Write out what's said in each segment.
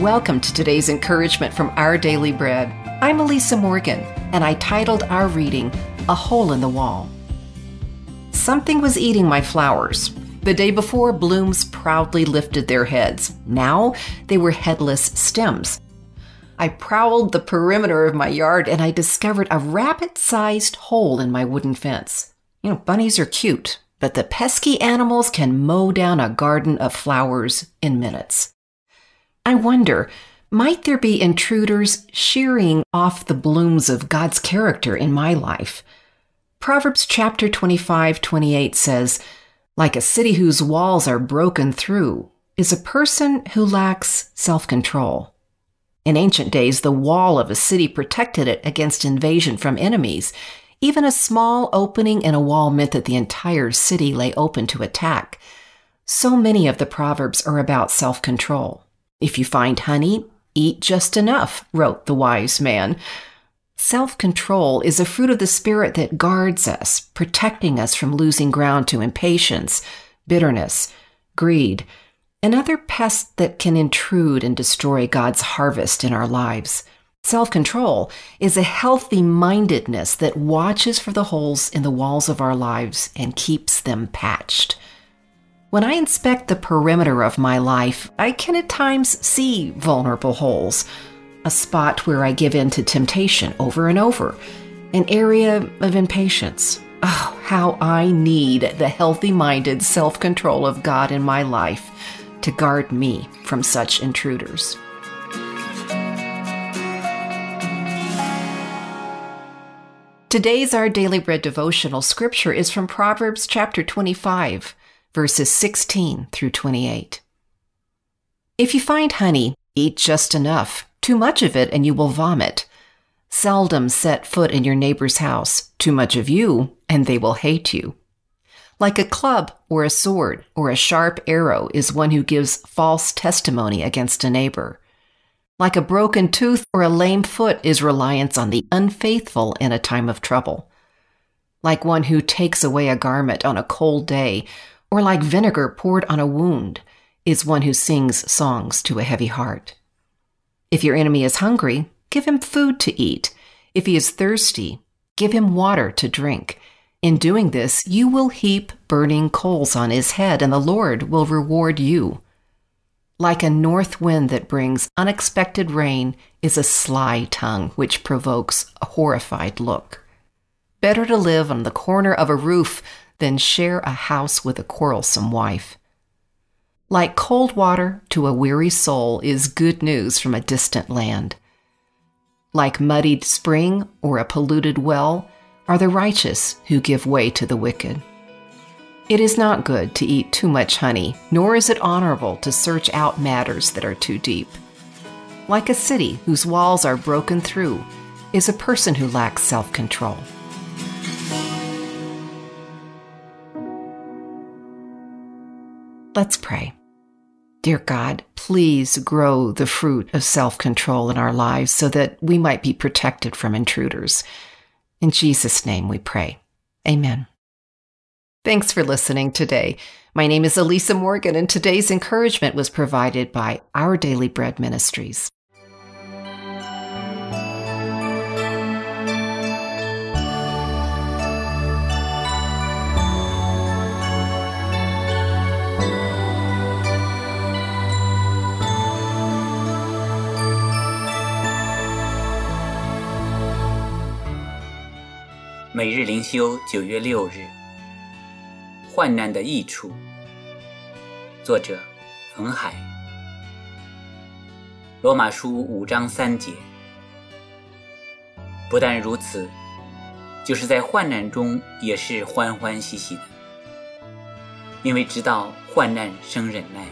Welcome to today's encouragement from Our Daily Bread. I'm Elisa Morgan, and I titled our reading, A Hole in the Wall. Something was eating my flowers. The day before, blooms proudly lifted their heads. Now they were headless stems. I prowled the perimeter of my yard and I discovered a rabbit sized hole in my wooden fence. You know, bunnies are cute, but the pesky animals can mow down a garden of flowers in minutes. I wonder, might there be intruders shearing off the blooms of God's character in my life? Proverbs chapter 25, 28 says, like a city whose walls are broken through is a person who lacks self control. In ancient days, the wall of a city protected it against invasion from enemies. Even a small opening in a wall meant that the entire city lay open to attack. So many of the Proverbs are about self control. If you find honey, eat just enough, wrote the wise man. Self control is a fruit of the Spirit that guards us, protecting us from losing ground to impatience, bitterness, greed, and other pests that can intrude and destroy God's harvest in our lives. Self control is a healthy mindedness that watches for the holes in the walls of our lives and keeps them patched. When I inspect the perimeter of my life, I can at times see vulnerable holes, a spot where I give in to temptation over and over, an area of impatience. Oh, how I need the healthy minded self control of God in my life to guard me from such intruders. Today's Our Daily Bread devotional scripture is from Proverbs chapter 25, verses 16 through 28. If you find honey, eat just enough. Too much of it and you will vomit. Seldom set foot in your neighbor's house. Too much of you and they will hate you. Like a club or a sword or a sharp arrow is one who gives false testimony against a neighbor. Like a broken tooth or a lame foot is reliance on the unfaithful in a time of trouble. Like one who takes away a garment on a cold day, or like vinegar poured on a wound, is one who sings songs to a heavy heart. If your enemy is hungry, give him food to eat. If he is thirsty, give him water to drink. In doing this, you will heap burning coals on his head, and the Lord will reward you. Like a north wind that brings unexpected rain is a sly tongue which provokes a horrified look. Better to live on the corner of a roof than share a house with a quarrelsome wife. Like cold water to a weary soul is good news from a distant land. Like muddied spring or a polluted well are the righteous who give way to the wicked. It is not good to eat too much honey, nor is it honorable to search out matters that are too deep. Like a city whose walls are broken through is a person who lacks self control. Let's pray. Dear God, please grow the fruit of self control in our lives so that we might be protected from intruders. In Jesus' name we pray. Amen. Thanks for listening today. My name is Elisa Morgan, and today's encouragement was provided by Our Daily Bread Ministries. 每日灵修，九月六日。患难的益处。作者：冯海。罗马书五章三节。不但如此，就是在患难中也是欢欢喜喜的，因为知道患难生忍耐。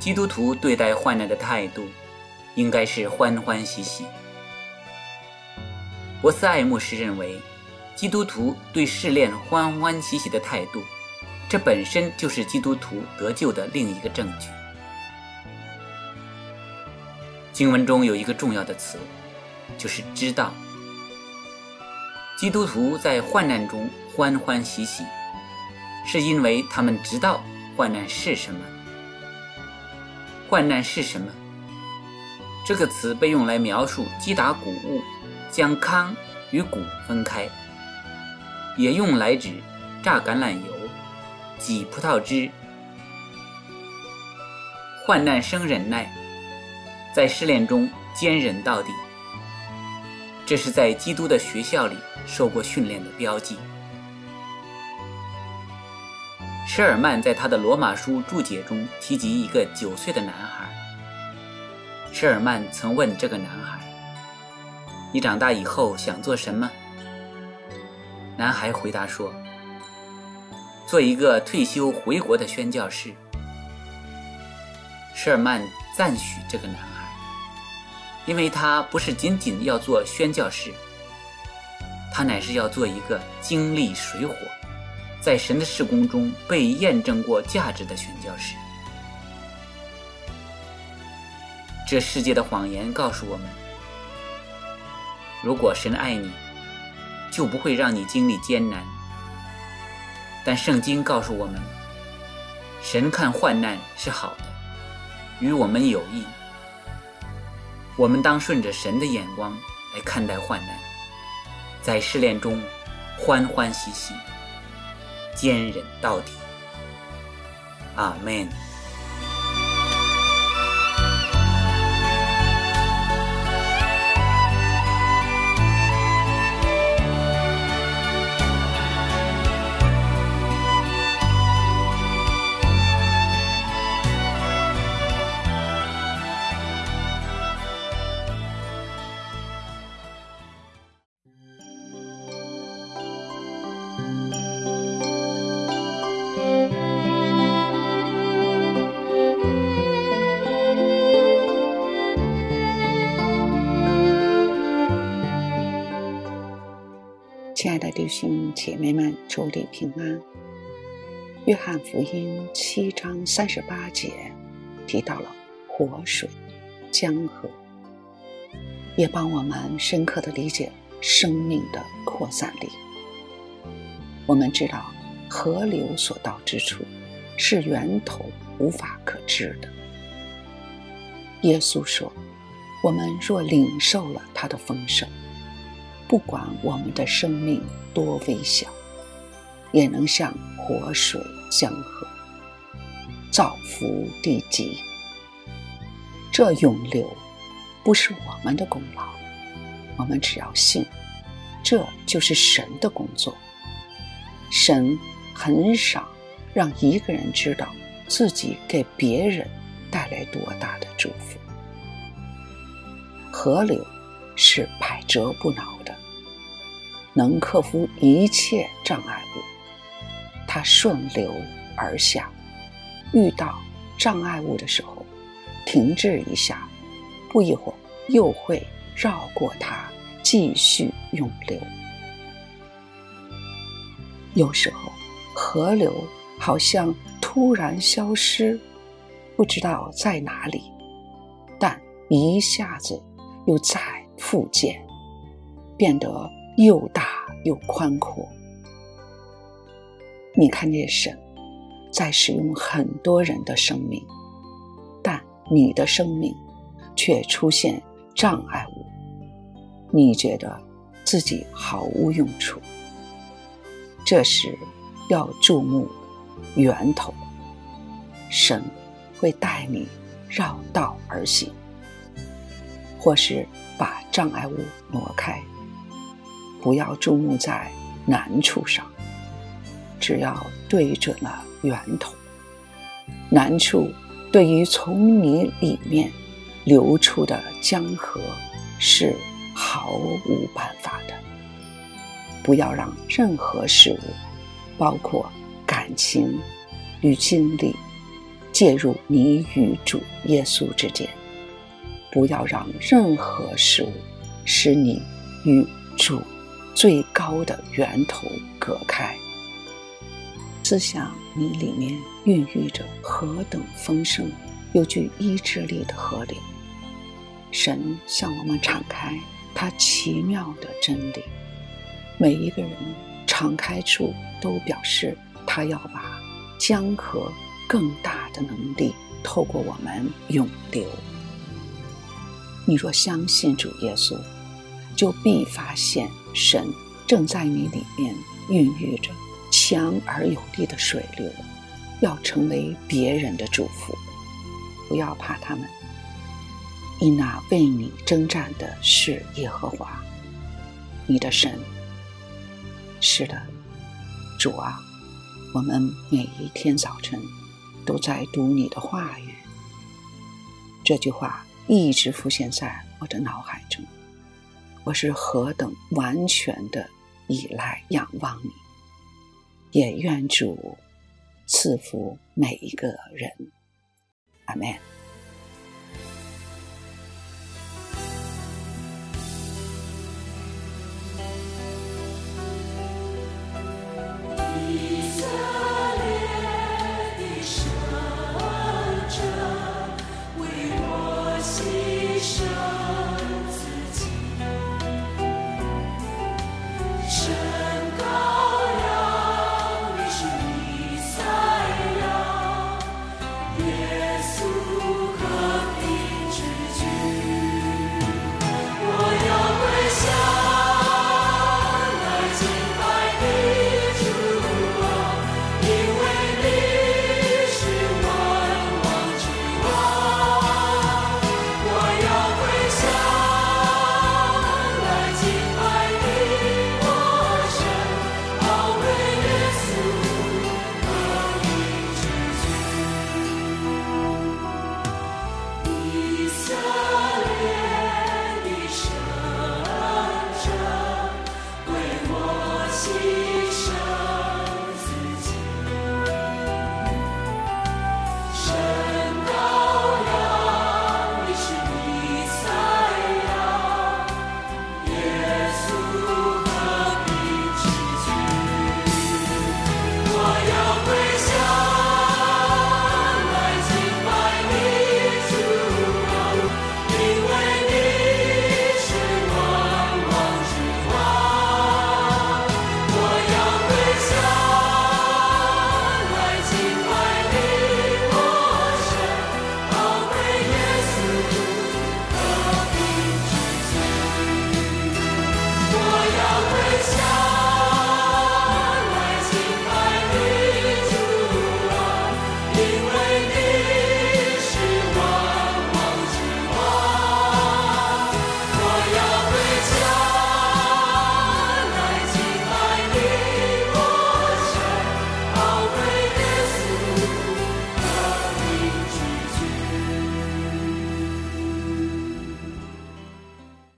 基督徒对待患难的态度，应该是欢欢喜喜。博斯艾牧师认为。基督徒对试炼欢欢喜喜的态度，这本身就是基督徒得救的另一个证据。经文中有一个重要的词，就是“知道”。基督徒在患难中欢欢喜喜，是因为他们知道患难是什么。患难是什么？这个词被用来描述击打谷物，将糠与谷分开，也用来指榨橄榄油、挤葡萄汁。患难生忍耐，在试炼中坚忍到底。这是在基督的学校里受过训练的标记。施尔曼在他的罗马书注解中提及一个九岁的男孩。施尔曼曾问这个男孩：“你长大以后想做什么？”男孩回答说：“做一个退休回国的宣教士。”施尔曼赞许这个男孩。因为他不是仅仅要做宣教士，他乃是要做一个经历水火，在神的事工中被验证过价值的宣教士。这世界的谎言告诉我们：如果神爱你，就不会让你经历艰难。但圣经告诉我们，神看患难是好的，与我们有益。我们当顺着神的眼光来看待患难，在试炼中欢欢喜喜，坚忍到底。阿门。亲姐妹们，祝你平安。约翰福音七章三十八节提到了活水、江河，也帮我们深刻的理解生命的扩散力。我们知道，河流所到之处，是源头无法可知的。耶稣说：“我们若领受了他的丰盛。”不管我们的生命多微小，也能像活水江河，造福地极。这永流不是我们的功劳，我们只要信，这就是神的工作。神很少让一个人知道自己给别人带来多大的祝福。河流是百折不挠的。能克服一切障碍物，它顺流而下，遇到障碍物的时候，停滞一下，不一会儿又会绕过它，继续涌流。有时候河流好像突然消失，不知道在哪里，但一下子又再复见，变得。又大又宽阔，你看见神在使用很多人的生命，但你的生命却出现障碍物，你觉得自己毫无用处。这时要注目源头，神会带你绕道而行，或是把障碍物挪开。不要注目在难处上，只要对准了源头。难处对于从你里面流出的江河是毫无办法的。不要让任何事物，包括感情与经历，介入你与主耶稣之间。不要让任何事物使你与主。最高的源头隔开，思想你里面孕育着何等丰盛又具医治力的河流。神向我们敞开他奇妙的真理，每一个人敞开处都表示他要把江河更大的能力透过我们涌流。你若相信主耶稣，就必发现神正在你里面孕育着强而有力的水流，要成为别人的祝福。不要怕他们，因那为你征战的是耶和华，你的神。是的，主啊，我们每一天早晨都在读你的话语。这句话。一直浮现在我的脑海中。我是何等完全的依赖、仰望你，也愿主赐福每一个人。阿门。